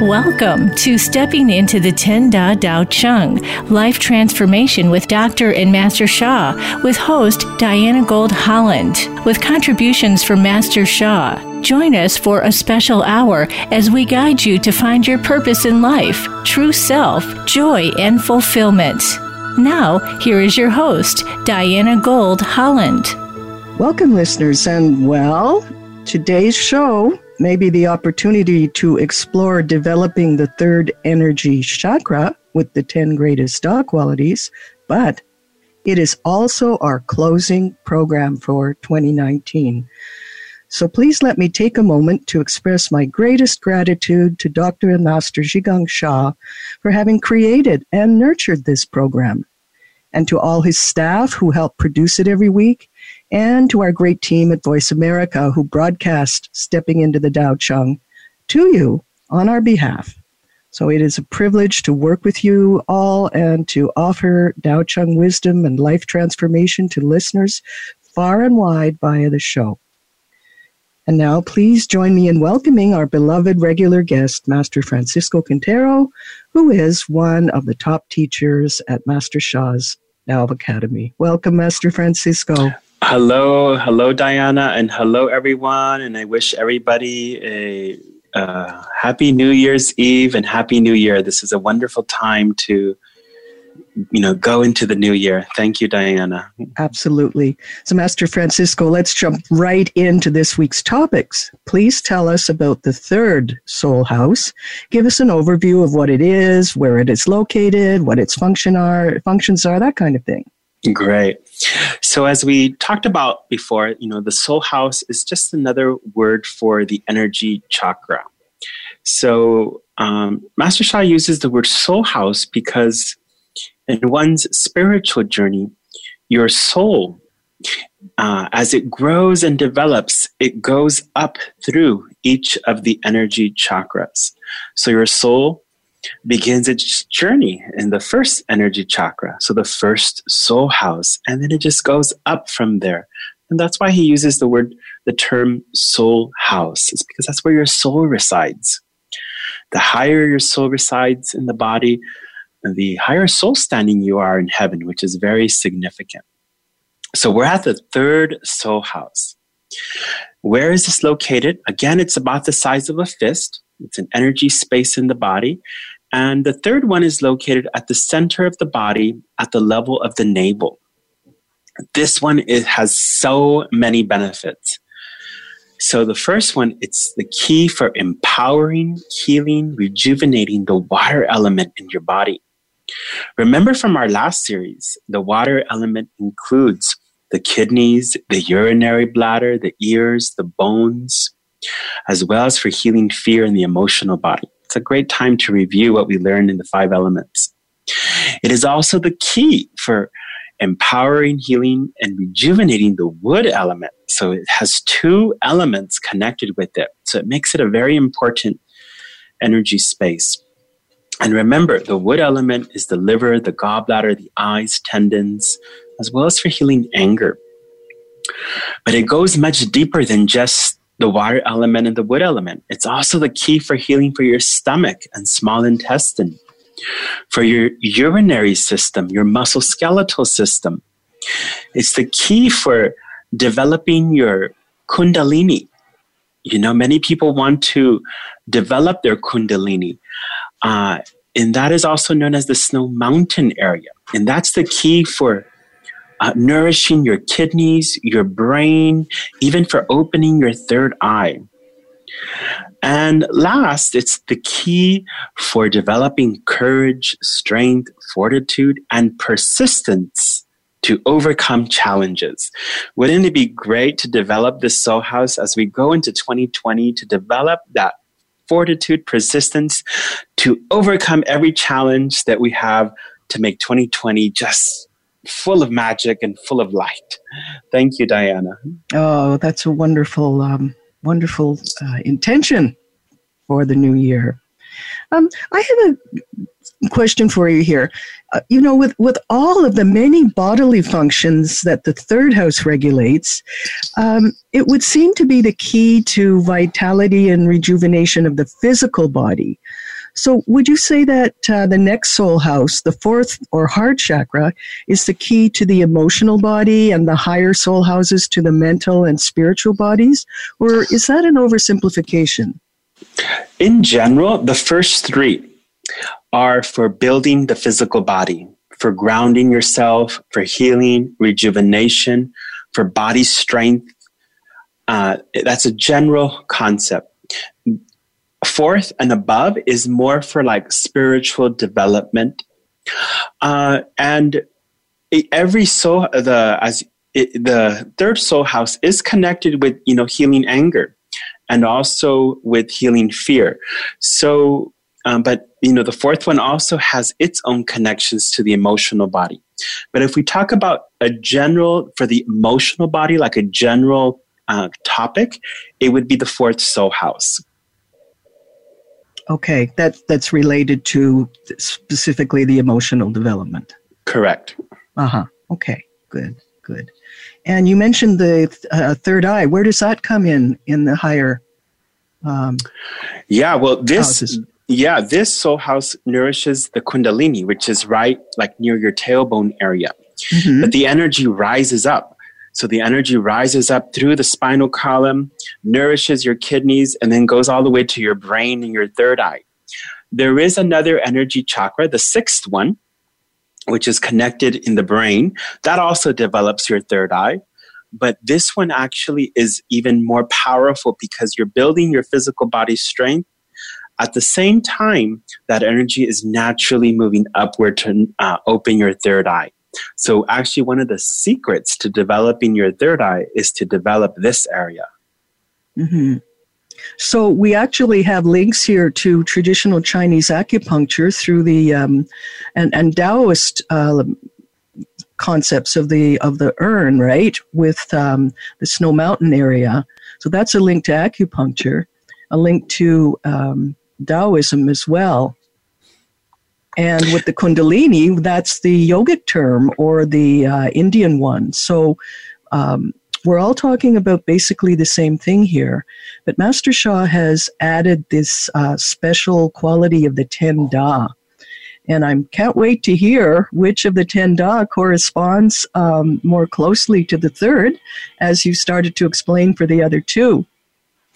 Welcome to Stepping into the Ten Da Dao Chang Life Transformation with Dr. and Master Sha, with host Diana Gold Holland, with contributions from Master Sha. Join us for a special hour as we guide you to find your purpose in life, true self, joy, and fulfillment. Now, here is your host, Diana Gold Holland. Welcome, listeners, and well, today's show may be the opportunity to explore developing the third energy chakra with the 10 greatest Da qualities, but it is also our closing program for 2019. So please let me take a moment to express my greatest gratitude to Dr. and Master Zhigang Sha for having created and nurtured this program, and to all his staff who help produce it every week, and to our great team at Voice America who broadcast Stepping into the Dao Chang to you on our behalf. So it is a privilege to work with you all and to offer Dao Chang wisdom and life transformation to listeners far and wide via the show. And now, please join me in welcoming our beloved regular guest, Master Francisco Quintero, who is one of the top teachers at Master Sha's Tao Academy. Welcome, Master Francisco. Hello, hello, Diana, and hello, everyone. And I wish everybody a uh, happy New Year's Eve and happy New Year. This is a wonderful time to, you know, go into the new year. Thank you, Diana. Absolutely. So, Master Francisco, let's jump right into this week's topics. Please tell us about the third soul house. Give us an overview of what it is, where it is located, what its function are, functions are, that kind of thing. Great. So, as we talked about before, you know, the soul house is just another word for the energy chakra. So, um, Master Sha uses the word soul house because in one's spiritual journey, your soul, uh, as it grows and develops, it goes up through each of the energy chakras. So, your soul begins its journey in the first energy chakra, so the first soul house, and then it just goes up from there. And that's why he uses the word, the term soul house, is because that's where your soul resides. The higher your soul resides in the body, the higher soul standing you are in heaven, which is very significant. So we're at the third soul house. Where is this located? Again, it's about the size of a fist. It's an energy space in the body. And the third one is located at the center of the body at the level of the navel. This one has so many benefits. So the first one, it's the key for empowering, healing, rejuvenating the water element in your body. Remember from our last series, the water element includes the kidneys, the urinary bladder, the ears, the bones, as well as for healing fear in the emotional body. It's a great time to review what we learned in the five elements. It is also the key for empowering, healing, and rejuvenating the wood element. So it has two elements connected with it. So it makes it a very important energy space. And remember, the wood element is the liver, the gallbladder, the eyes, tendons, as well as for healing anger. But it goes much deeper than just the water element and the wood element. It's also the key for healing for your stomach and small intestine, for your urinary system, your musculoskeletal system. It's the key for developing your kundalini. You know, many people want to develop their kundalini. Uh, and that is also known as the snow mountain area. And that's the key for uh, nourishing your kidneys, your brain, even for opening your third eye. And last, it's the key for developing courage, strength, fortitude, and persistence to overcome challenges. Wouldn't it be great to develop this soul house as we go into 2020 to develop that fortitude, persistence to overcome every challenge that we have to make 2020 just full of magic and full of light. Thank you, Diana. Oh, that's a wonderful, um, wonderful uh, intention for the new year. Um, I have a question for you here. Uh, you know, with, with all of the many bodily functions that the third house regulates, um, it would seem to be the key to vitality and rejuvenation of the physical body. So, would you say that uh, the next soul house, the fourth or heart chakra, is the key to the emotional body and the higher soul houses to the mental and spiritual bodies? Or is that an oversimplification? In general, the first three are for building the physical body, for grounding yourself, for healing, rejuvenation, for body strength. Uh, that's a general concept. Fourth and above is more for like spiritual development. Uh, and every soul, the, as it, the third soul house is connected with, you know, healing anger and also with healing fear. So, um, but you know, the fourth one also has its own connections to the emotional body. But if we talk about a general, for the emotional body, like a general uh, topic, it would be the fourth soul house. Okay, that that's related to specifically the emotional development. Correct. Uh huh. Okay. Good. Good. And you mentioned the uh, third eye. Where does that come in in the higher? Um, yeah. Well, this. Houses? Yeah, this soul house nourishes the kundalini, which is right like near your tailbone area. Mm-hmm. But the energy rises up. So the energy rises up through the spinal column, nourishes your kidneys, and then goes all the way to your brain and your third eye. There is another energy chakra, the sixth one, which is connected in the brain. That also develops your third eye. But this one actually is even more powerful because you're building your physical body strength at the same time, that energy is naturally moving upward to uh, open your third eye. So, actually, one of the secrets to developing your third eye is to develop this area. Mm-hmm. So, we actually have links here to traditional Chinese acupuncture through the um, and, and Taoist uh, concepts of the of the urn, right? With um, the Snow Mountain area. So that's a link to acupuncture, a link to um, Taoism as well. And with the Kundalini, that's the yogic term or the uh, Indian one. So um, we're all talking about basically the same thing here. But Master Sha has added this uh, special quality of the ten da. And I can't wait to hear which of the ten da corresponds um, more closely to the third, as you started to explain for the other two.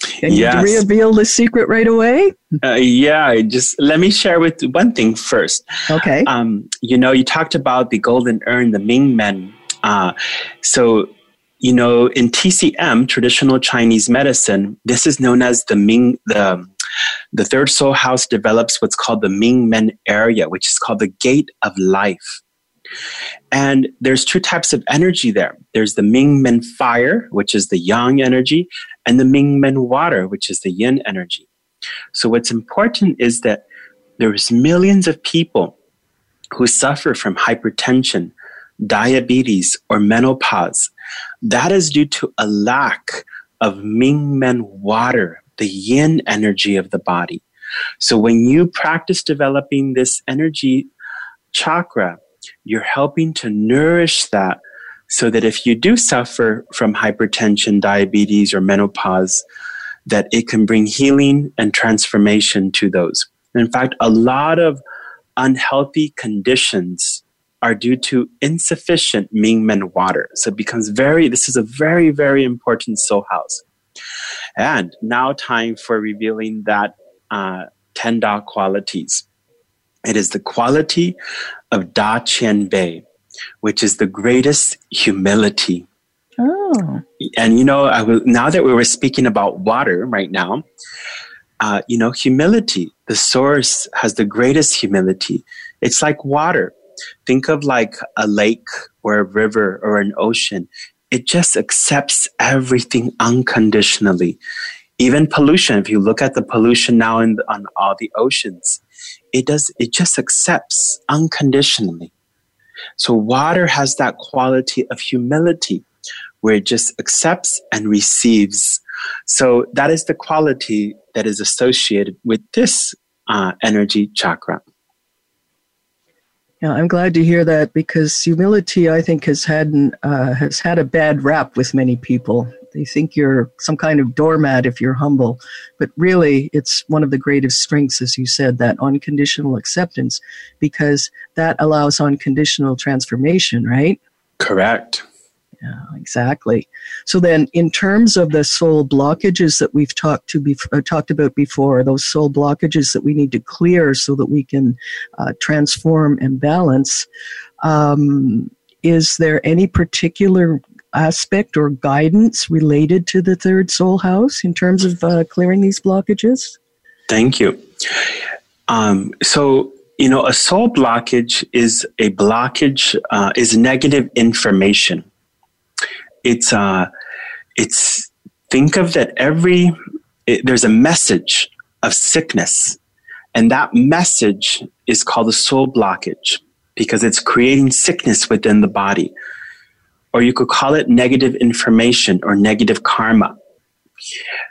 Can yes. you reveal the secret right away? Uh, yeah, just let me share with one thing first. Okay. Um, you know, you talked about the golden urn, the Ming Men. Uh, so, you know, in TCM, traditional Chinese medicine, this is known as the Ming, the the third soul house develops what's called the Ming Men area, which is called the gate of life. And there's two types of energy there. There's the Ming Men fire, which is the yang energy, and the Ming Men water, which is the yin energy. So what's important is that there's millions of people who suffer from hypertension, diabetes, or menopause. That is due to a lack of Ming Men water, the yin energy of the body. So when you practice developing this energy chakra, you're helping to nourish that so that if you do suffer from hypertension, diabetes, or menopause, that it can bring healing and transformation to those. In fact, a lot of unhealthy conditions are due to insufficient Mingmen water. So it becomes very, this is a very, very important soul house. And now time for revealing that uh, 10 Da qualities. It is the quality of Da Qian Bei, which is the greatest humility. Oh. And you know, I now that we were speaking about water right now, uh, you know, humility, the source has the greatest humility. It's like water. Think of like a lake or a river or an ocean. It just accepts everything unconditionally. Even pollution, if you look at the pollution now in on all the oceans, it does it just accepts unconditionally so water has that quality of humility where it just accepts and receives so that is the quality that is associated with this uh, energy chakra yeah, I'm glad to hear that because humility, I think, has had uh, has had a bad rap with many people. They think you're some kind of doormat if you're humble. But really, it's one of the greatest strengths, as you said, that unconditional acceptance, because that allows unconditional transformation, right? Correct. Yeah, exactly. So then, in terms of the soul blockages that we've talked to be, uh, talked about before, those soul blockages that we need to clear so that we can uh, transform and balance. Um, is there any particular aspect or guidance related to the third soul house in terms of uh, clearing these blockages? Thank you. Um, so you know, a soul blockage is a blockage uh, is negative information it's uh, it's think of that every it, there's a message of sickness, and that message is called a soul blockage because it's creating sickness within the body, or you could call it negative information or negative karma.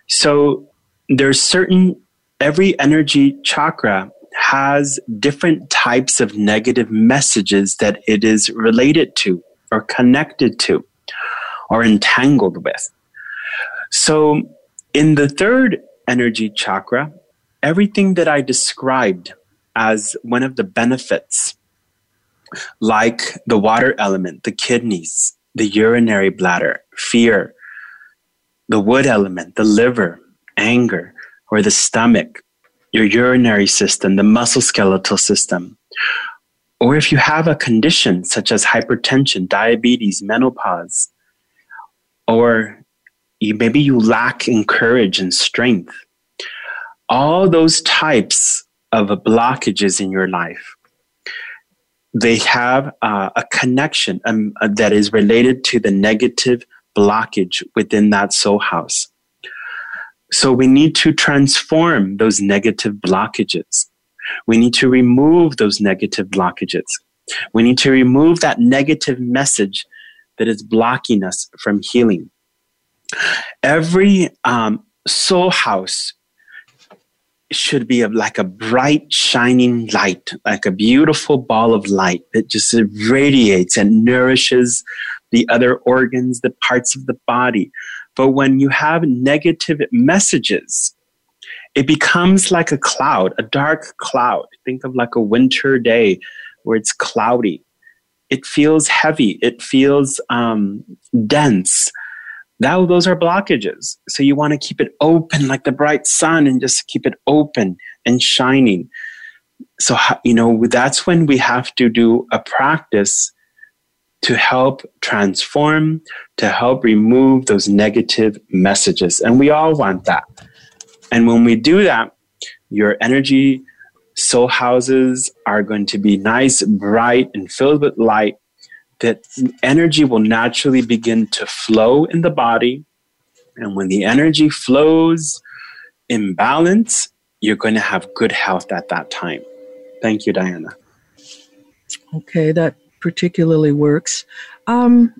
So there's certain every energy chakra has different types of negative messages that it is related to or connected to or entangled with. So, in the third energy chakra, everything that I described as one of the benefits, like the water element, the kidneys, the urinary bladder, fear, the wood element, the liver, anger, or the stomach, your urinary system, the musculoskeletal system, or if you have a condition such as hypertension, diabetes, menopause, or you, maybe you lack in courage and strength. All those types of blockages in your life, they have uh, a connection um, uh, that is related to the negative blockage within that soul house. So we need to transform those negative blockages. We need to remove those negative blockages. We need to remove that negative message that is blocking us from healing. Every um, soul house should be a, like a bright, shining light, like a beautiful ball of light that just radiates and nourishes the other organs, the parts of the body. But when you have negative messages, it becomes like a cloud, a dark cloud. Think of like a winter day where it's cloudy it feels heavy, it feels um, dense. Now those are blockages. So you want to keep it open like the bright sun and just keep it open and shining. So, you know, that's when we have to do a practice to help transform, to help remove those negative messages. And we all want that. And when we do that, your energy soul houses are going to be nice, bright, and filled with light, that energy will naturally begin to flow in the body. And when the energy flows in balance, you're going to have good health at that time. Thank you, Diana. Okay, that particularly works. Um,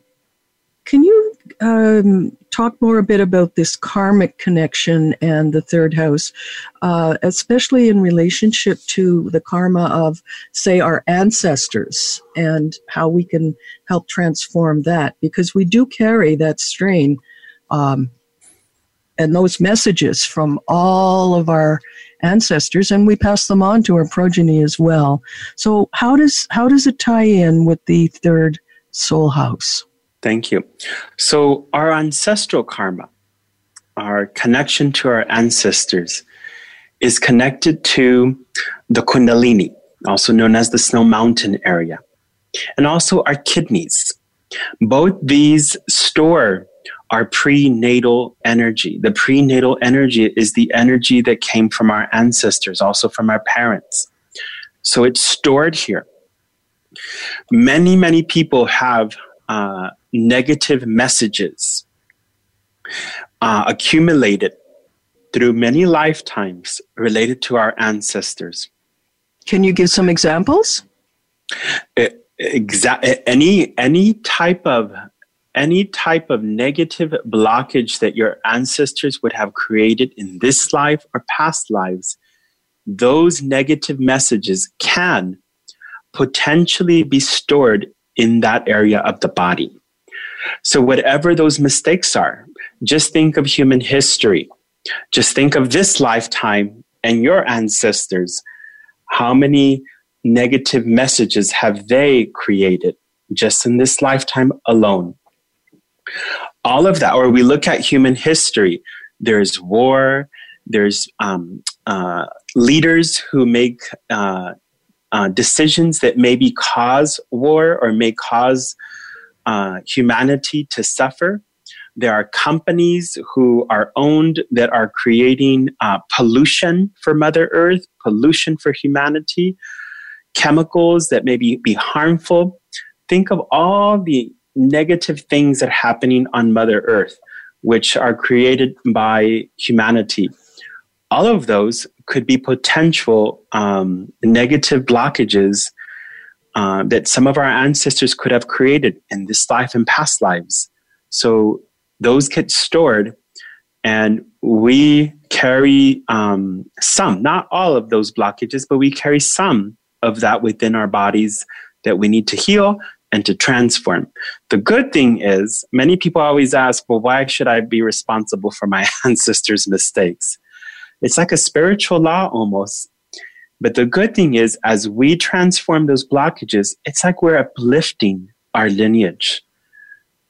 can you um, talk more a bit about this karmic connection and the third house, uh, especially in relationship to the karma of, say, our ancestors and how we can help transform that? Because we do carry that strain um, and those messages from all of our ancestors, and we pass them on to our progeny as well. So, how does how does it tie in with the third soul house? Thank you. So, our ancestral karma, our connection to our ancestors, is connected to the Kundalini, also known as the Snow Mountain area, and also our kidneys. Both these store our prenatal energy. The prenatal energy is the energy that came from our ancestors, also from our parents. So it's stored here. Many, many people have uh, negative messages uh, accumulated through many lifetimes related to our ancestors. Can you give some examples? Exa- any any type of any type of negative blockage that your ancestors would have created in this life or past lives, those negative messages can potentially be stored in that area of the body. So, whatever those mistakes are, just think of human history. Just think of this lifetime and your ancestors. How many negative messages have they created just in this lifetime alone? All of that, or we look at human history, there's war, there's um, uh, leaders who make uh, uh, decisions that maybe cause war or may cause uh, humanity to suffer. There are companies who are owned that are creating uh, pollution for Mother Earth, pollution for humanity, chemicals that may be, be harmful. Think of all the negative things that are happening on Mother Earth, which are created by humanity. All of those could be potential um, negative blockages uh, that some of our ancestors could have created in this life and past lives. So those get stored, and we carry um, some, not all of those blockages, but we carry some of that within our bodies that we need to heal and to transform. The good thing is, many people always ask, well, why should I be responsible for my ancestors' mistakes? It's like a spiritual law almost. But the good thing is, as we transform those blockages, it's like we're uplifting our lineage.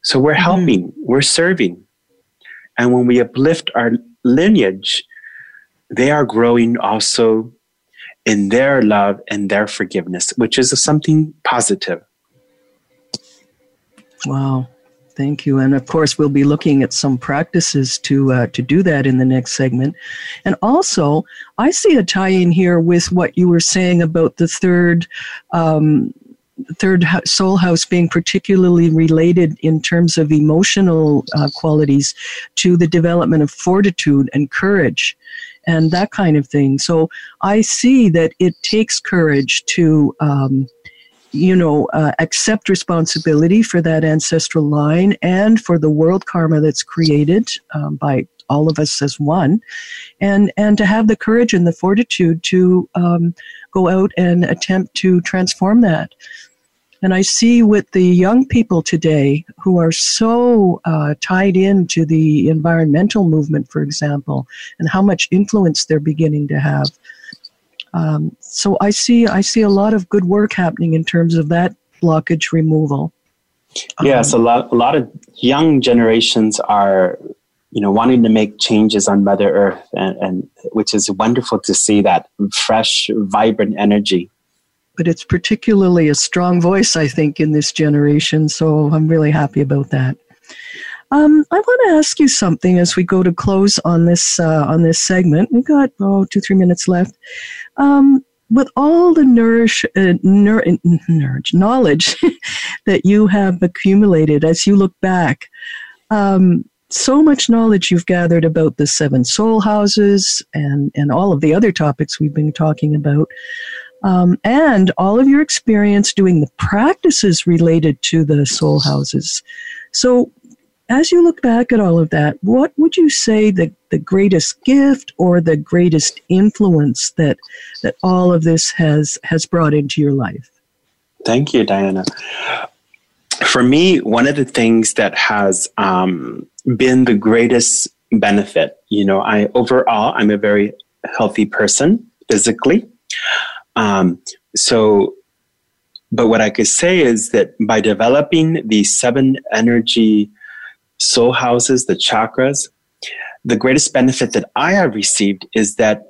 So we're mm-hmm. helping, mm-hmm. we're serving. And when we uplift our lineage, they are growing also in their love and their forgiveness, which is something positive. Wow. Thank you. And of course, we'll be looking at some practices to uh, to do that in the next segment. And also, I see a tie in here with what you were saying about the third. Um, third soul house being particularly related in terms of emotional uh, qualities to the development of fortitude and courage and that kind of thing so i see that it takes courage to um, you know, uh, accept responsibility for that ancestral line and for the world karma that's created um, by all of us as one, and and to have the courage and the fortitude to um, go out and attempt to transform that. And I see with the young people today who are so uh, tied into the environmental movement, for example, and how much influence they're beginning to have. Um, so I see I see a lot of good work happening in terms of that blockage removal. Yes, um, a lot a lot of young generations are you know wanting to make changes on Mother Earth, and, and which is wonderful to see that fresh, vibrant energy. But it's particularly a strong voice, I think, in this generation. So I'm really happy about that. Um, I want to ask you something as we go to close on this uh, on this segment. We've got oh two three minutes left. Um, with all the nourish, uh, nour- nourish knowledge that you have accumulated as you look back, um, so much knowledge you've gathered about the seven soul houses and and all of the other topics we've been talking about. Um, and all of your experience doing the practices related to the soul houses. So, as you look back at all of that, what would you say the, the greatest gift or the greatest influence that that all of this has has brought into your life? Thank you, Diana. For me, one of the things that has um, been the greatest benefit, you know, I overall I'm a very healthy person physically. Um, so, but what I could say is that by developing the seven energy soul houses, the chakras, the greatest benefit that I have received is that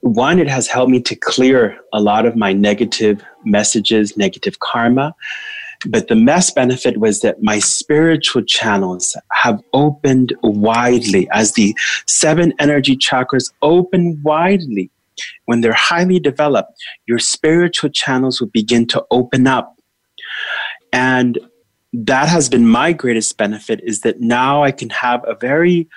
one, it has helped me to clear a lot of my negative messages, negative karma. But the best benefit was that my spiritual channels have opened widely as the seven energy chakras open widely. When they're highly developed, your spiritual channels will begin to open up. And that has been my greatest benefit is that now I can have a very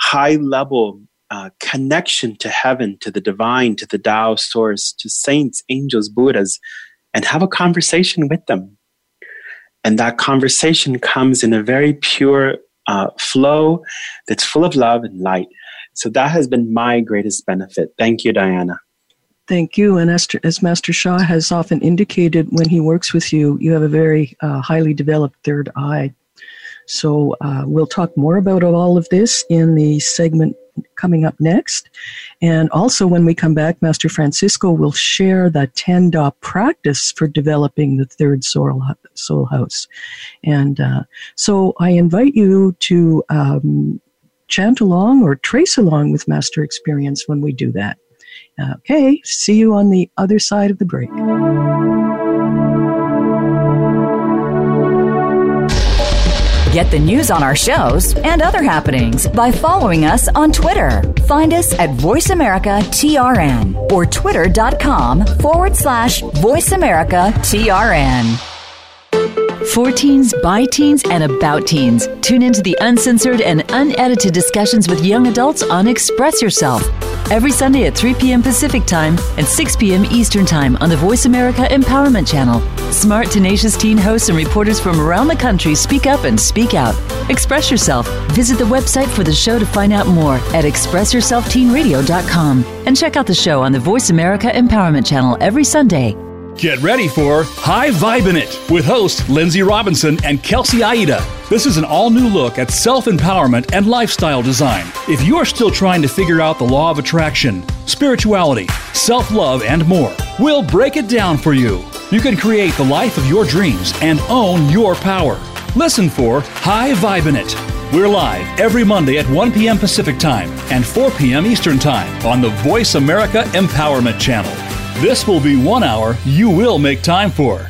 high level uh, connection to heaven, to the divine, to the Tao source, to saints, angels, Buddhas, and have a conversation with them. And that conversation comes in a very pure uh, flow that's full of love and light. So that has been my greatest benefit. Thank you, Diana. Thank you. And as, as Master Sha has often indicated when he works with you, you have a very uh, highly developed third eye. So uh, we'll talk more about all of this in the segment coming up next. And also, when we come back, Master Francisco will share the 10 Da practice for developing the third soul, soul house. And uh, so I invite you to um, chant along or trace along with Master Experience when we do that. Okay, see you on the other side of the break. Get the news on our shows and other happenings by following us on Twitter. Find us at VoiceAmericaTRN or twitter.com forward slash VoiceAmericaTRN. For teens, by teens, and about teens. Tune into the uncensored and unedited discussions with young adults on Express Yourself. Every Sunday at 3 p.m. Pacific Time and 6 p.m. Eastern Time on the Voice America Empowerment Channel. Smart, tenacious teen hosts and reporters from around the country speak up and speak out. Express Yourself. Visit the website for the show to find out more at expressyourselfteenradio.com and check out the show on the Voice America Empowerment Channel every Sunday Get ready for High Vibe in It with hosts Lindsay Robinson and Kelsey Aida. This is an all new look at self empowerment and lifestyle design. If you're still trying to figure out the law of attraction, spirituality, self love, and more, we'll break it down for you. You can create the life of your dreams and own your power. Listen for High Vibe in It. We're live every Monday at 1 p.m. Pacific Time and 4 p.m. Eastern Time on the Voice America Empowerment Channel. This will be one hour you will make time for.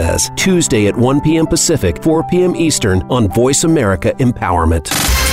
Says, Tuesday at 1 p.m. Pacific, 4 p.m. Eastern on Voice America Empowerment.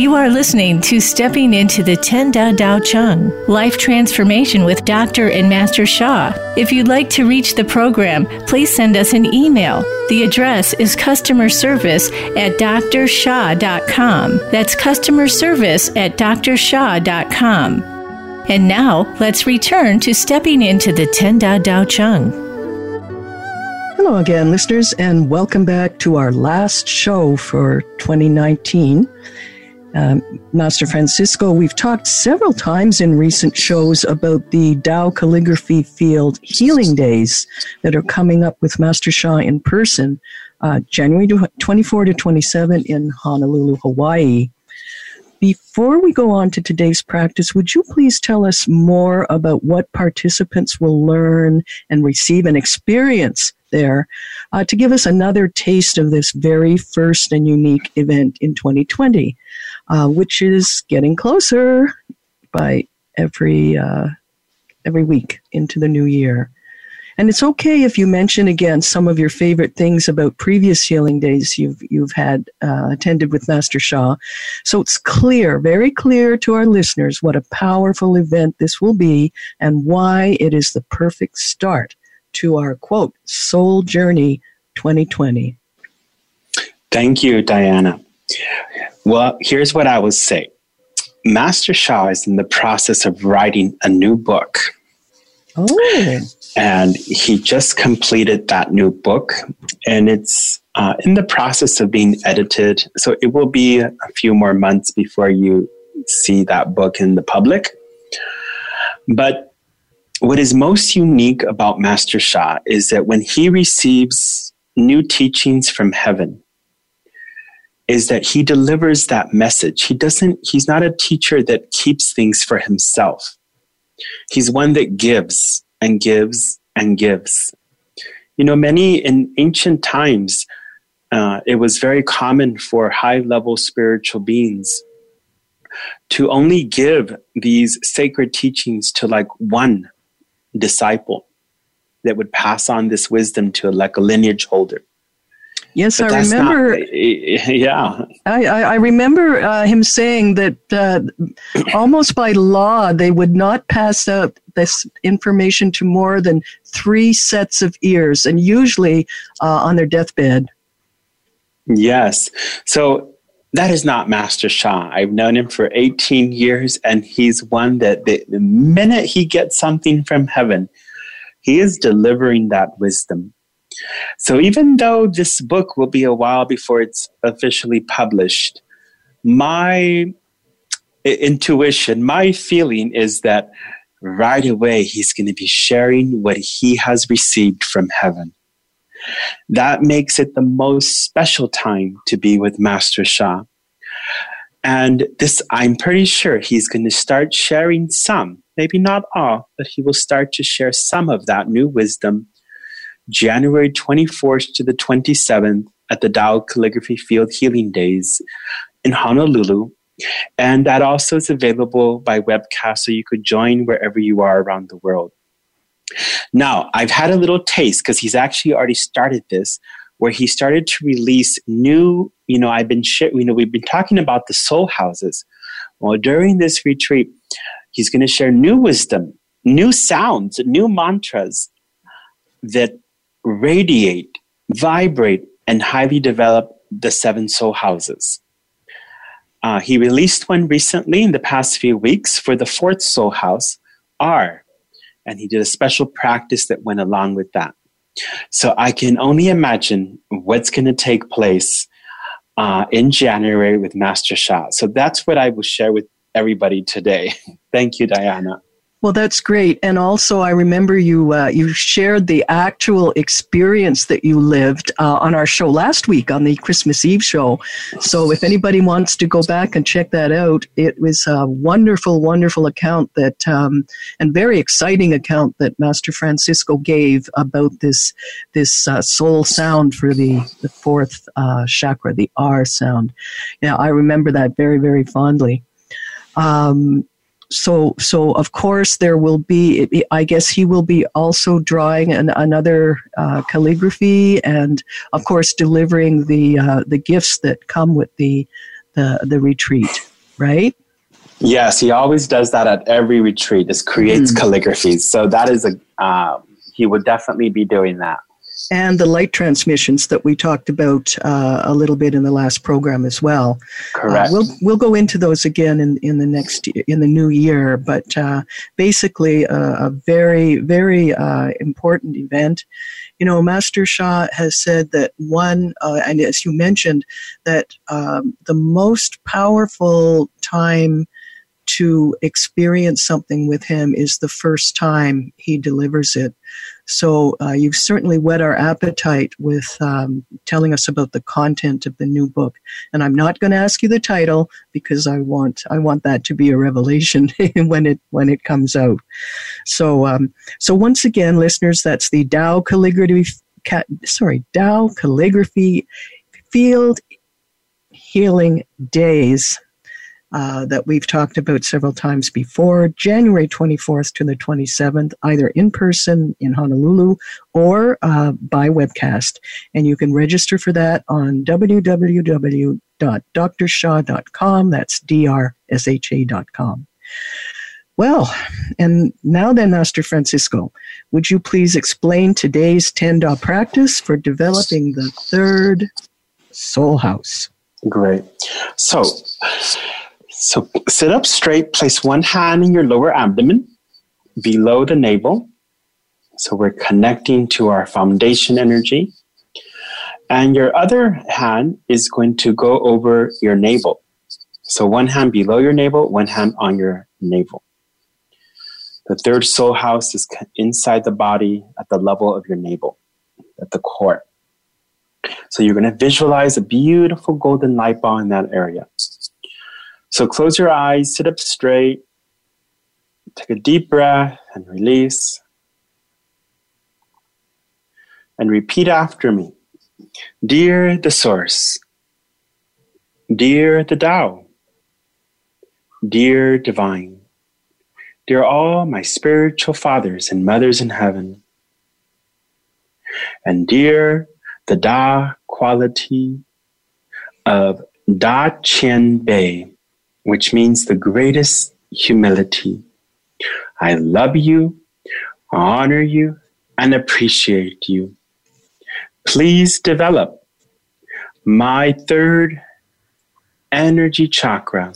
You are listening to Stepping into the Ten Da Dao Chang Life Transformation with Dr. and Master Sha. If you'd like to reach the program, please send us an email. The address is customer service at drsha.com. That's customer service at drsha.com. And now, let's return to stepping into the Ten Da Dao Chang. Hello again, listeners, and welcome back to our last show for 2019. Um, Master Francisco, we've talked several times in recent shows about the Tao Calligraphy Field Healing Days that are coming up with Master Sha in person, uh, January 24 to 27 in Honolulu, Hawaii. Before we go on to today's practice, would you please tell us more about what participants will learn and receive and experience there uh, to give us another taste of this very first and unique event in 2020? Uh, which is getting closer by every uh, every week into the new year. And it's okay if you mention again some of your favorite things about previous healing days you've you've had uh, attended with Master Sha. So it's clear, very clear to our listeners what a powerful event this will be and why it is the perfect start to our quote Soul Journey 2020. Thank you, Diana. Well, here's what I would say Master Sha is in the process of writing a new book. Oh. And he just completed that new book, and it's uh, in the process of being edited. So it will be a few more months before you see that book in the public. But what is most unique about Master Sha is that when he receives new teachings from heaven, is that he delivers that message. He doesn't, he's not a teacher that keeps things for himself. He's one that gives and gives and gives. You know, many in ancient times, uh, it was very common for high level spiritual beings to only give these sacred teachings to like one disciple that would pass on this wisdom to like a lineage holder. Yes, but I remember. Not, yeah, I, I remember uh, him saying that uh, almost by law they would not pass out this information to more than three sets of ears, and usually uh, on their deathbed. Yes, so that is not Master Sha. I've known him for 18 years, and he's one that the, the minute he gets something from heaven, he is delivering that wisdom so even though this book will be a while before it's officially published, my intuition, my feeling is that right away he's going to be sharing what he has received from heaven. That makes it the most special time to be with Master Sha. And this, I'm pretty sure he's going to start sharing some, maybe not all, but he will start to share some of that new wisdom January 24th to the 27th at the Dao Calligraphy Field Healing Days in Honolulu. And that also is available by webcast, so you could join wherever you are around the world. Now, I've had a little taste because he's actually already started this, where he started to release new, you know, I've been, you know, we've been talking about the soul houses. Well, during this retreat, he's going to share new wisdom, new sounds, new mantras that radiate, vibrate, and highly develop the seven soul houses. Uh, he released one recently in the past few weeks for the fourth soul house, R, and he did a special practice that went along with that. So I can only imagine what's going to take place uh, in January with Master Sha. So that's what I will share with everybody today. Thank you, Diana. Well, that's great. And also, I remember you uh, you shared the actual experience that you lived uh, on our show last week on the Christmas Eve show. So, if anybody wants to go back and check that out, it was a wonderful, wonderful account that um, and very exciting account that Master Francisco gave about this this uh, soul sound for the the fourth uh, chakra, the R sound. Yeah, I remember that very, very fondly. Um, so so of course there will be i guess he will be also drawing an, another uh, calligraphy and of course delivering the uh, the gifts that come with the the the retreat right? Yes he always does that at every retreat just creates mm-hmm. calligraphies. So that is a uh, he would definitely be doing that and the light transmissions that we talked about uh, a little bit in the last program as well. Correct. Uh, we'll we'll go into those again in, in the next in the new year, but uh, basically a, a, very very uh, important event. You know, Master Sha has said that one, uh, and as you mentioned, that um, the most powerful time to experience something with him is the first time he delivers it. So uh, you've certainly whet our appetite with um, telling us about the content of the new book. And I'm not going to ask you the title because I want I want that to be a revelation when it when it comes out. So um, so once again, listeners, that's the Tao calligraphy. Cat, sorry, Tao calligraphy field healing days uh, that we've talked about several times before, January 24th to the 27th, either in person in Honolulu or uh, by webcast. And you can register for that on www.drsha.com. That's D-R-S-H-A.com. Well, and now then, Master Francisco, would you please explain today's 10 Da practice for developing the third soul house? Great. So, so sit up straight, place one hand in your lower abdomen below the navel. So we're connecting to our foundation energy. And your other hand is going to go over your navel. So one hand below your navel, one hand on your navel. The third soul house is inside the body at the level of your navel, at the core. So you're going to visualize a beautiful golden light ball in that area. So close your eyes, sit up straight, take a deep breath and release. And repeat after me. Dear the Source, Dear the Tao, Dear Divine, Dear all my spiritual fathers and mothers in heaven, and dear the Da quality of Da Qian Bei, which means the greatest humility. I love you, honor you, and appreciate you. Please develop my third energy chakra.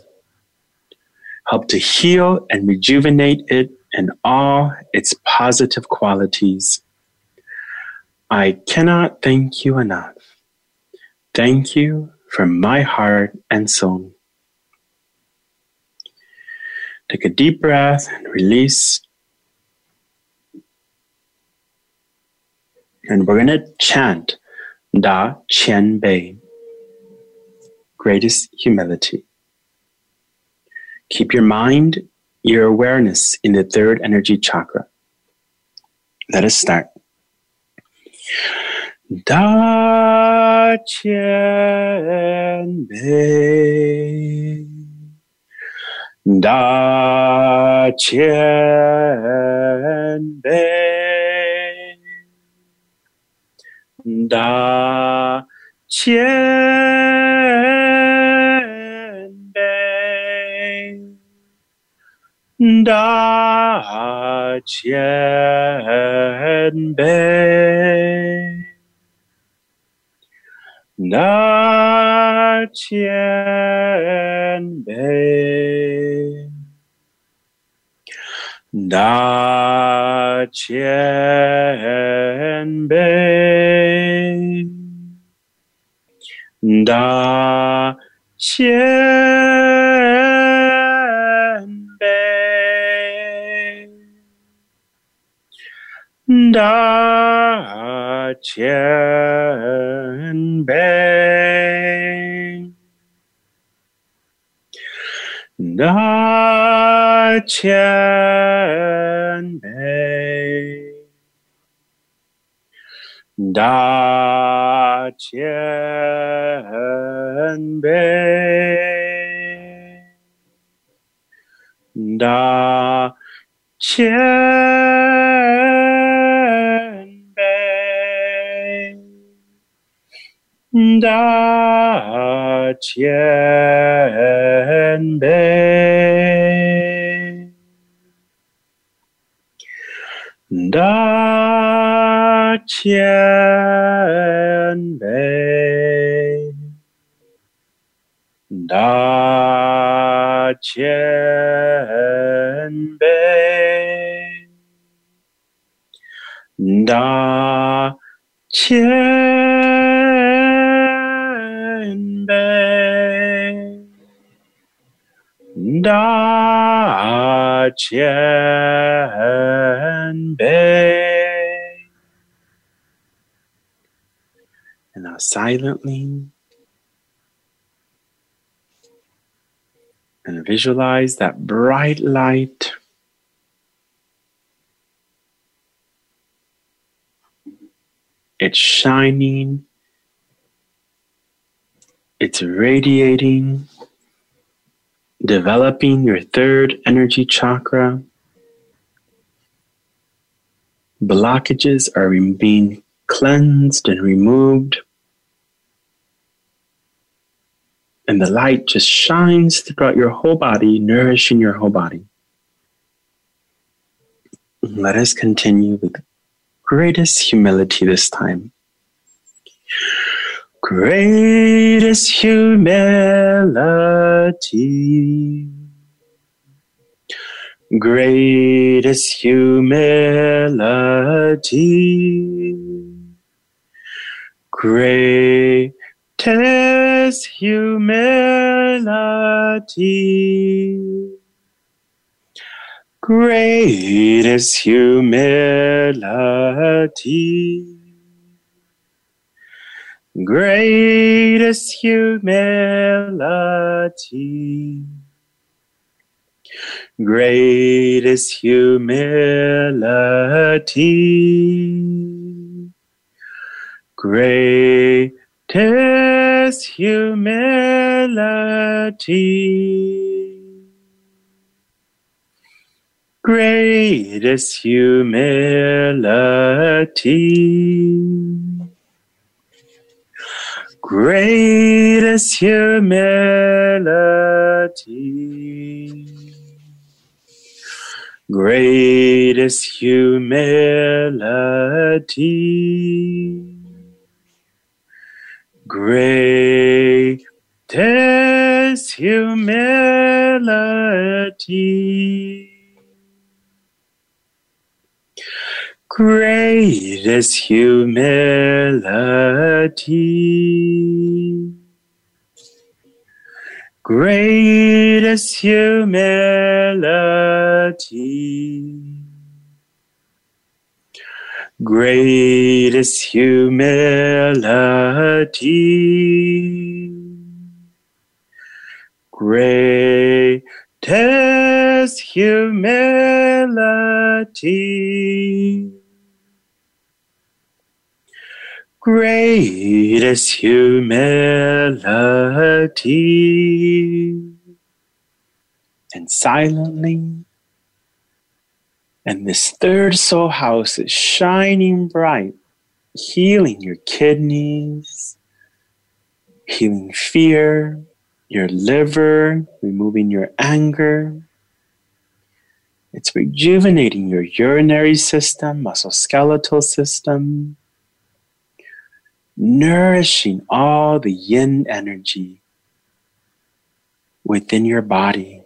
Help to heal and rejuvenate it in all its positive qualities. I cannot thank you enough. Thank you from my heart and soul. Take a deep breath and release. And we're going to chant Da Qian Bei, greatest humility. Keep your mind, your awareness in the third energy chakra. Let us start. Da Qian Bei. Da Qian Bei. Da Qian Bei. Da Qian Bei. 那谦卑，那谦卑，那谦卑，那谦。Bei. Da Qian Bei. Da Qian Bei. Da Qian 下谦卑，大谦卑，大谦卑，大谦。And now silently and visualize that bright light it's shining it's radiating developing your third energy chakra blockages are being cleansed and removed and the light just shines throughout your whole body, nourishing your whole body. Let us continue with greatest humility this time. Greatest humility. Greatest humility. Greatest humility. Greatest humility. Greatest humility. Greatest humility. Greatest humility, greatest humility, greatest humility greatest humility, greatest humility, greatest humility. Greatest humility, greatest humility, greatest humility. Greatest humility. And silently, and this third soul house is shining bright, healing your kidneys, healing fear, your liver, removing your anger. It's rejuvenating your urinary system, musculoskeletal system, nourishing all the yin energy within your body.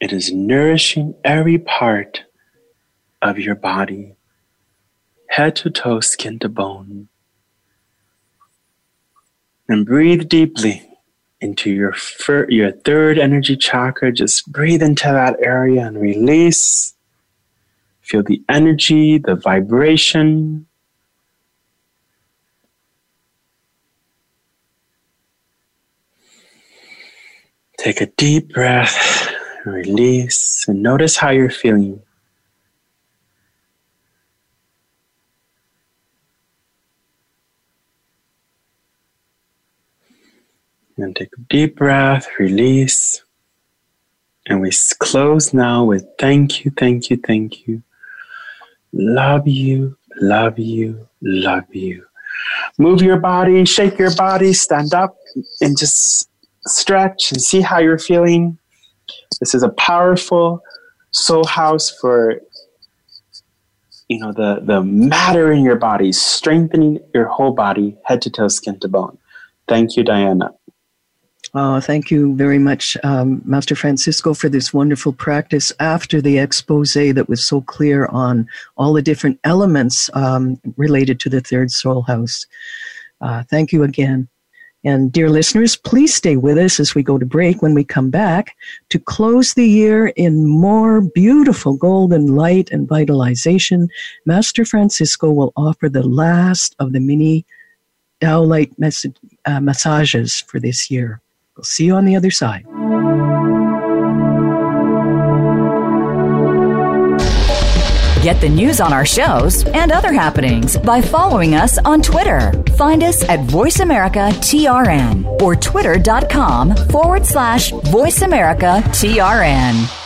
It is nourishing every part of your body, head to toe, skin to bone. And breathe deeply into your, fir- your third energy chakra. Just breathe into that area and release. Feel the energy, the vibration. Take a deep breath, release, and notice how you're feeling. And take a deep breath, release. And we close now with thank you, thank you, thank you. Love you, love you, love you. Move your body, shake your body, stand up, and just stretch and see how you're feeling. This is a powerful soul house for you know the the matter in your body, strengthening your whole body, head to toe, skin to bone. Thank you, Diana. Oh, thank you very much, um, Master Francisco, for this wonderful practice after the expose that was so clear on all the different elements um, related to the third soul house. Uh, thank you again. And dear listeners, please stay with us as we go to break. When we come back to close the year in more beautiful golden light and vitalization, Master Francisco will offer the last of the mini Tao light uh, massages for this year. We'll see you on the other side. Get the news on our shows and other happenings by following us on Twitter. Find us at VoiceAmericaTRN or twitter.com forward slash VoiceAmericaTRN.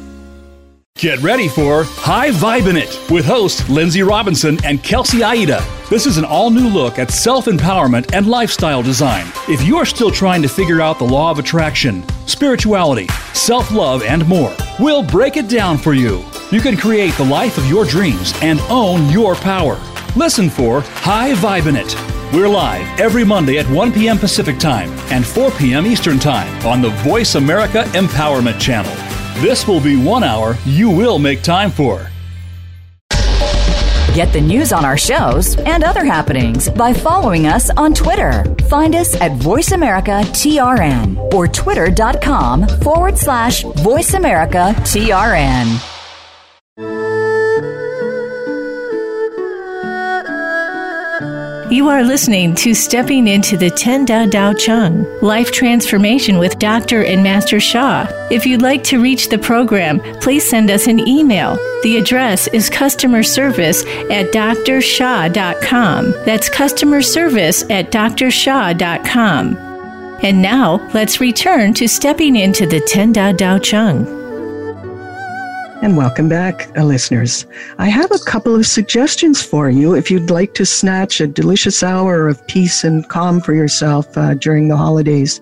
Get ready for High Vibin' It with hosts Lindsay Robinson and Kelsey Aida. This is an all new look at self empowerment and lifestyle design. If you're still trying to figure out the law of attraction, spirituality, self love, and more, we'll break it down for you. You can create the life of your dreams and own your power. Listen for High Vibin' It. We're live every Monday at 1 p.m. Pacific Time and 4 p.m. Eastern Time on the Voice America Empowerment Channel. This will be one hour you will make time for. Get the news on our shows and other happenings by following us on Twitter. Find us at VoiceAmericaTRN or twitter.com forward slash VoiceAmericaTRN. You are listening to Stepping into the Ten Da Tao Chang Life Transformation with Dr. and Master Sha. If you'd like to reach the program, please send us an email. The address is customer service at drsha.com. That's customer service at drsha.com. And now, let's return to Stepping into the Ten Da Tao Chang. And welcome back, uh, listeners. I have a couple of suggestions for you if you'd like to snatch a delicious hour of peace and calm for yourself uh, during the holidays.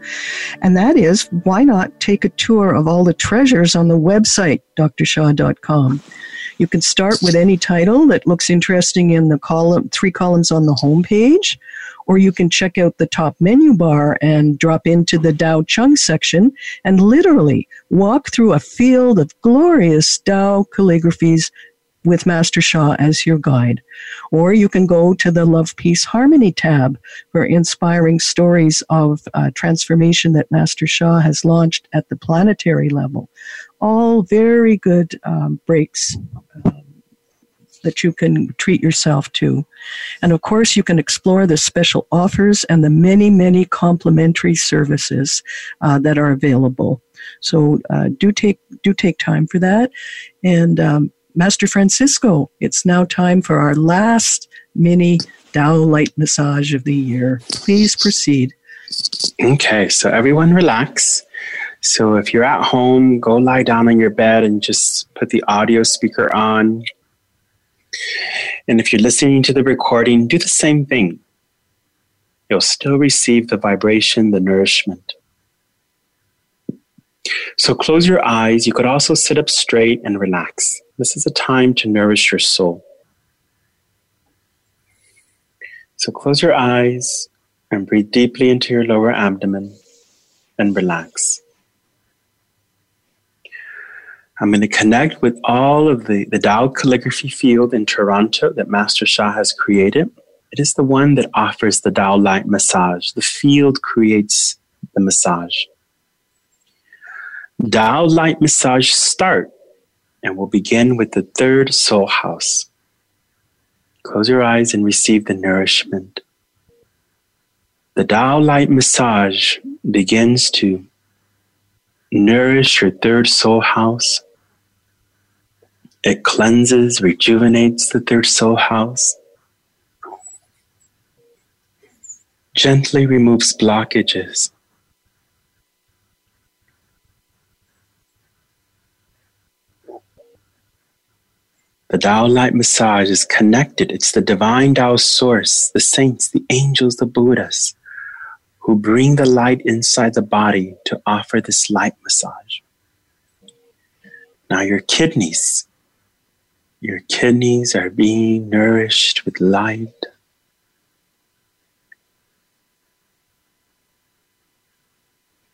And that is, why not take a tour of all the treasures on the website, drsha.com. You can start with any title that looks interesting in the column, three columns on the homepage, or you can check out the top menu bar and drop into the Dao Chang section and literally walk through a field of glorious Dao calligraphies with Master Sha as your guide. Or you can go to the Love, Peace, Harmony tab for inspiring stories of uh, transformation that Master Sha has launched at the planetary level. All very good um, breaks. Uh, that you can treat yourself to. And of course, you can explore the special offers and the many, many complimentary services uh, that are available. So uh, do take do take time for that. And um, Master Francisco, it's now time for our last mini Tao light massage of the year. Please proceed. Okay, so everyone relax. So if you're at home, go lie down on your bed and just put the audio speaker on and if you're listening to the recording, do the same thing. You'll still receive the vibration, the nourishment. So close your eyes. You could also sit up straight and relax. This is a time to nourish your soul. So close your eyes and breathe deeply into your lower abdomen and relax. I'm going to connect with all of the, the Tao calligraphy field in Toronto that Master Sha has created. It is the one that offers the Tao light massage. The field creates the massage. Tao light massage start and we'll begin with the third soul house. Close your eyes and receive the nourishment. The Tao light massage begins to nourish your third soul house it cleanses, rejuvenates the third soul house, gently removes blockages. The Tao light massage is connected. It's the divine Tao source, the saints, the angels, the Buddhas, who bring the light inside the body to offer this light massage. Now, your kidneys your kidneys are being nourished with light.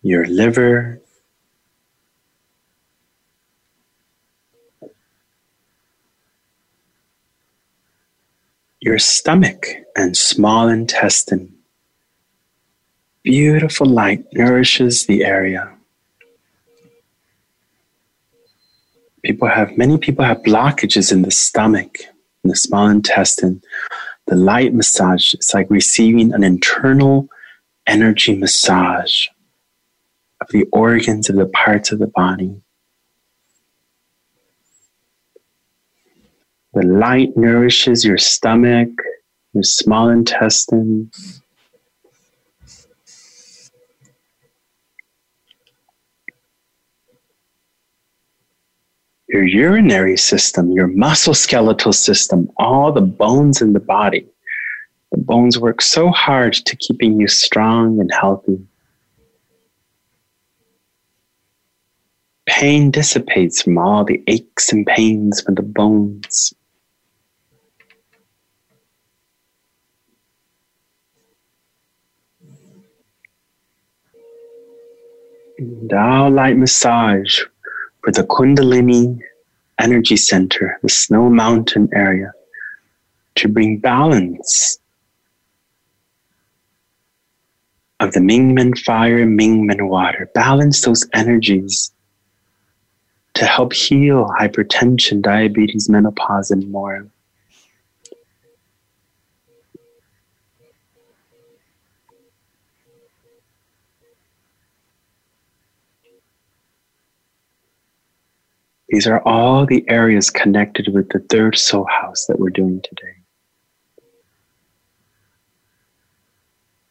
Your liver, your stomach and small intestine. Beautiful light nourishes the area. People have many people have blockages in the stomach, in the small intestine. The light massage is like receiving an internal energy massage of the organs of the parts of the body. The light nourishes your stomach, your small intestine, your urinary system, your musculoskeletal system, all the bones in the body. The bones work so hard to keeping you strong and healthy. Pain dissipates from all the aches and pains from the bones. Tao light massage for the Kundalini energy center, the snow mountain area, to bring balance of the Mingmen fire, Mingmen water. Balance those energies to help heal hypertension, diabetes, menopause, and more. These are all the areas connected with the third soul house that we're doing today.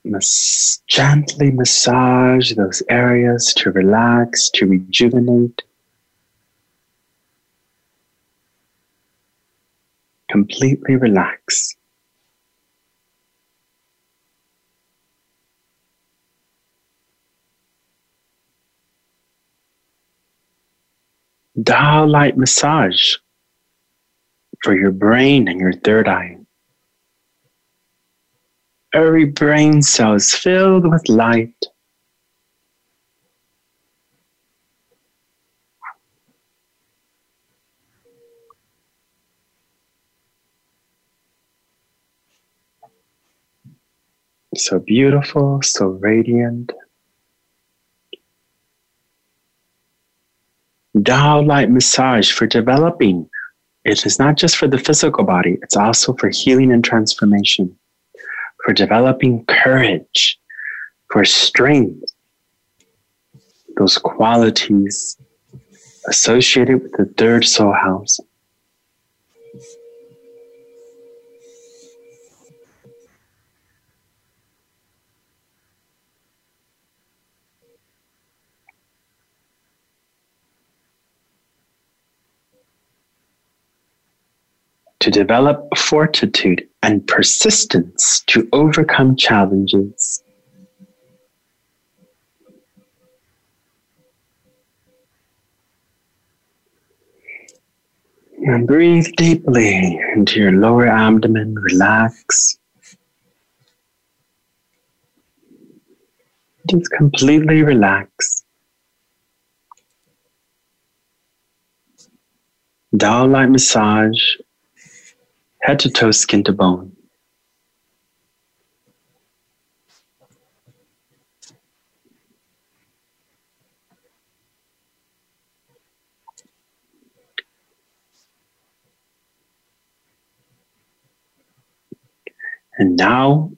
Mas- gently massage those areas to relax, to rejuvenate. Completely relax. Tao light massage for your brain and your third eye. Every brain cell is filled with light. So beautiful, so radiant. Tao light massage for developing. It is not just for the physical body, it's also for healing and transformation, for developing courage, for strength, those qualities associated with the third soul house. To develop fortitude and persistence to overcome challenges. And breathe deeply into your lower abdomen, relax. Just completely relax. Tao light massage head to toe, skin to bone. And now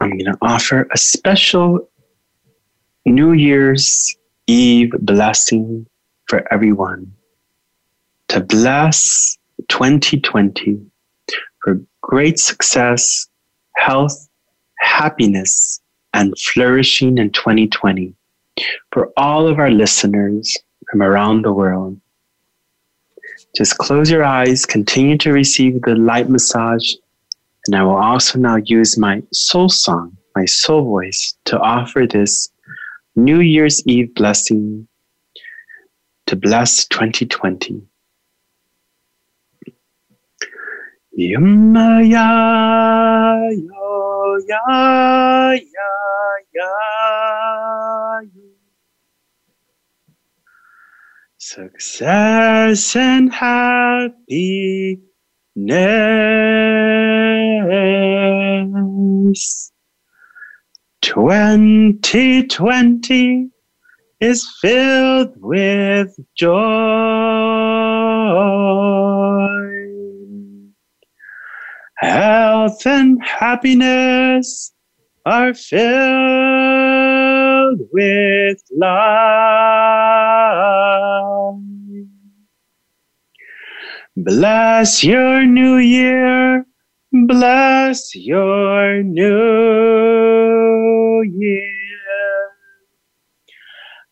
I'm going to offer a special New Year's Eve blessing for everyone to bless 2020 for great success, health, happiness, and flourishing in 2020 for all of our listeners from around the world. Just close your eyes, continue to receive the light massage, and I will also now use my soul song, my soul voice, to offer this New Year's Eve blessing to bless 2020. Yumma ya yo ya ya ya Success and happiness. 2020 is filled with joy health and happiness are filled with love. Bless your new year, bless your new year.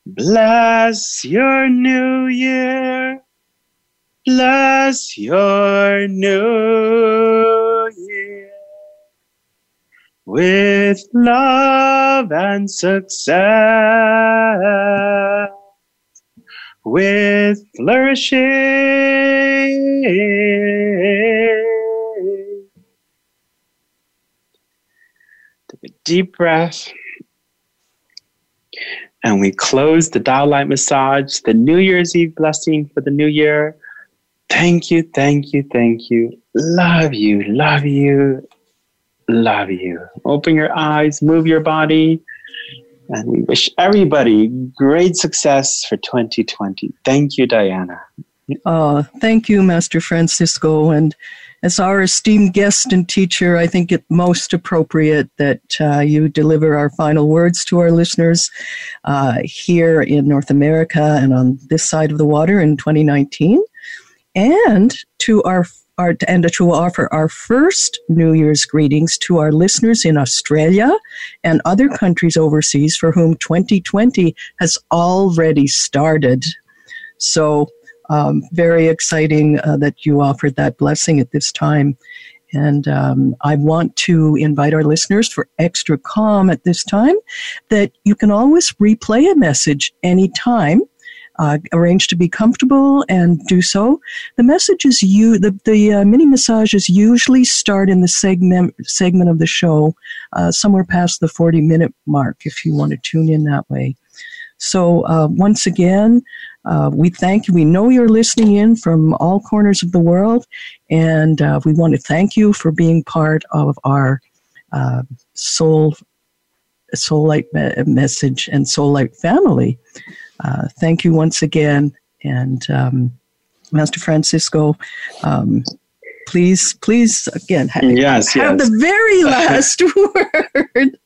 Bless your new year. Bless your new with love and success, with flourishing. Take a deep breath. And we close the Tao Light Massage, the New Year's Eve blessing for the new year. Thank you, thank you, thank you. Love you, love you, love you. Open your eyes, move your body, and we wish everybody great success for 2020. Thank you, Diana. Uh, thank you, Master Francisco. And as our esteemed guest and teacher, I think it most appropriate that uh, you deliver our final words to our listeners uh, here in North America and on this side of the water in 2019, and to our our, and to offer our first New Year's greetings to our listeners in Australia and other countries overseas for whom 2020 has already started. So um, very exciting uh, that you offered that blessing at this time. And um, I want to invite our listeners for extra calm at this time that you can always replay a message anytime. Uh, arrange to be comfortable and do so. The messages you the the uh, mini massages usually start in the segment segment of the show, uh, somewhere past the forty minute mark. If you want to tune in that way. So uh, once again, uh, we thank you. We know you're listening in from all corners of the world, and uh, we want to thank you for being part of our soul soul light me- message and soul light family. Uh, thank you once again, and um, Master Francisco. Um, please, please, again, ha- yes, have yes. the very last word.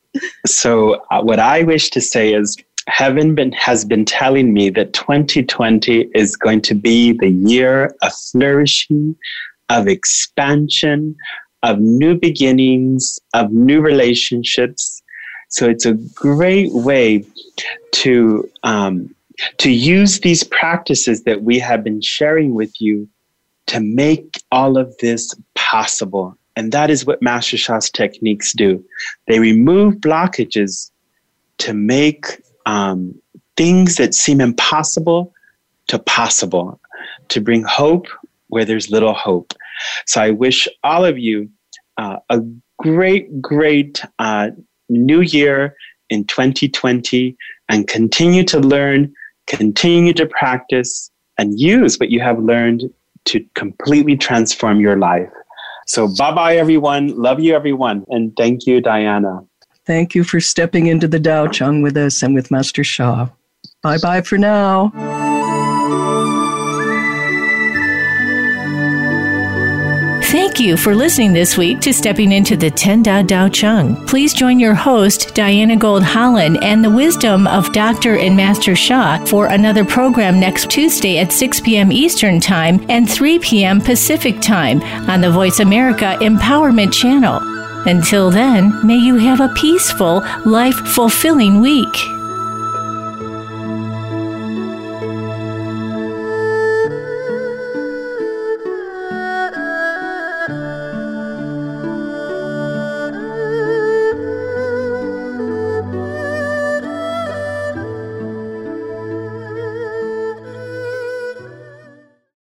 So, uh, what I wish to say is heaven been, has been telling me that 2020 is going to be the year of flourishing, of expansion, of new beginnings, of new relationships. So it's a great way to um, to use these practices that we have been sharing with you to make all of this possible. And that is what Master Sha's techniques do. They remove blockages to make um, things that seem impossible to possible, to bring hope where there's little hope. So I wish all of you uh, a great, great uh, new year in 2020 and continue to learn, continue to practice, and use what you have learned to completely transform your life. So, bye bye, everyone. Love you, everyone. And thank you, Diana. Thank you for stepping into the Tao Chang with us and with Master Sha. Bye bye for now. Thank you for listening this week to Stepping into the Ten Da Dao Chang. Please join your host, Diana Gold Holland, and the wisdom of Dr. and Master Sha for another program next Tuesday at 6 p.m. Eastern Time and 3 p.m. Pacific Time on the Voice America Empowerment Channel. Until then, may you have a peaceful, life fulfilling week.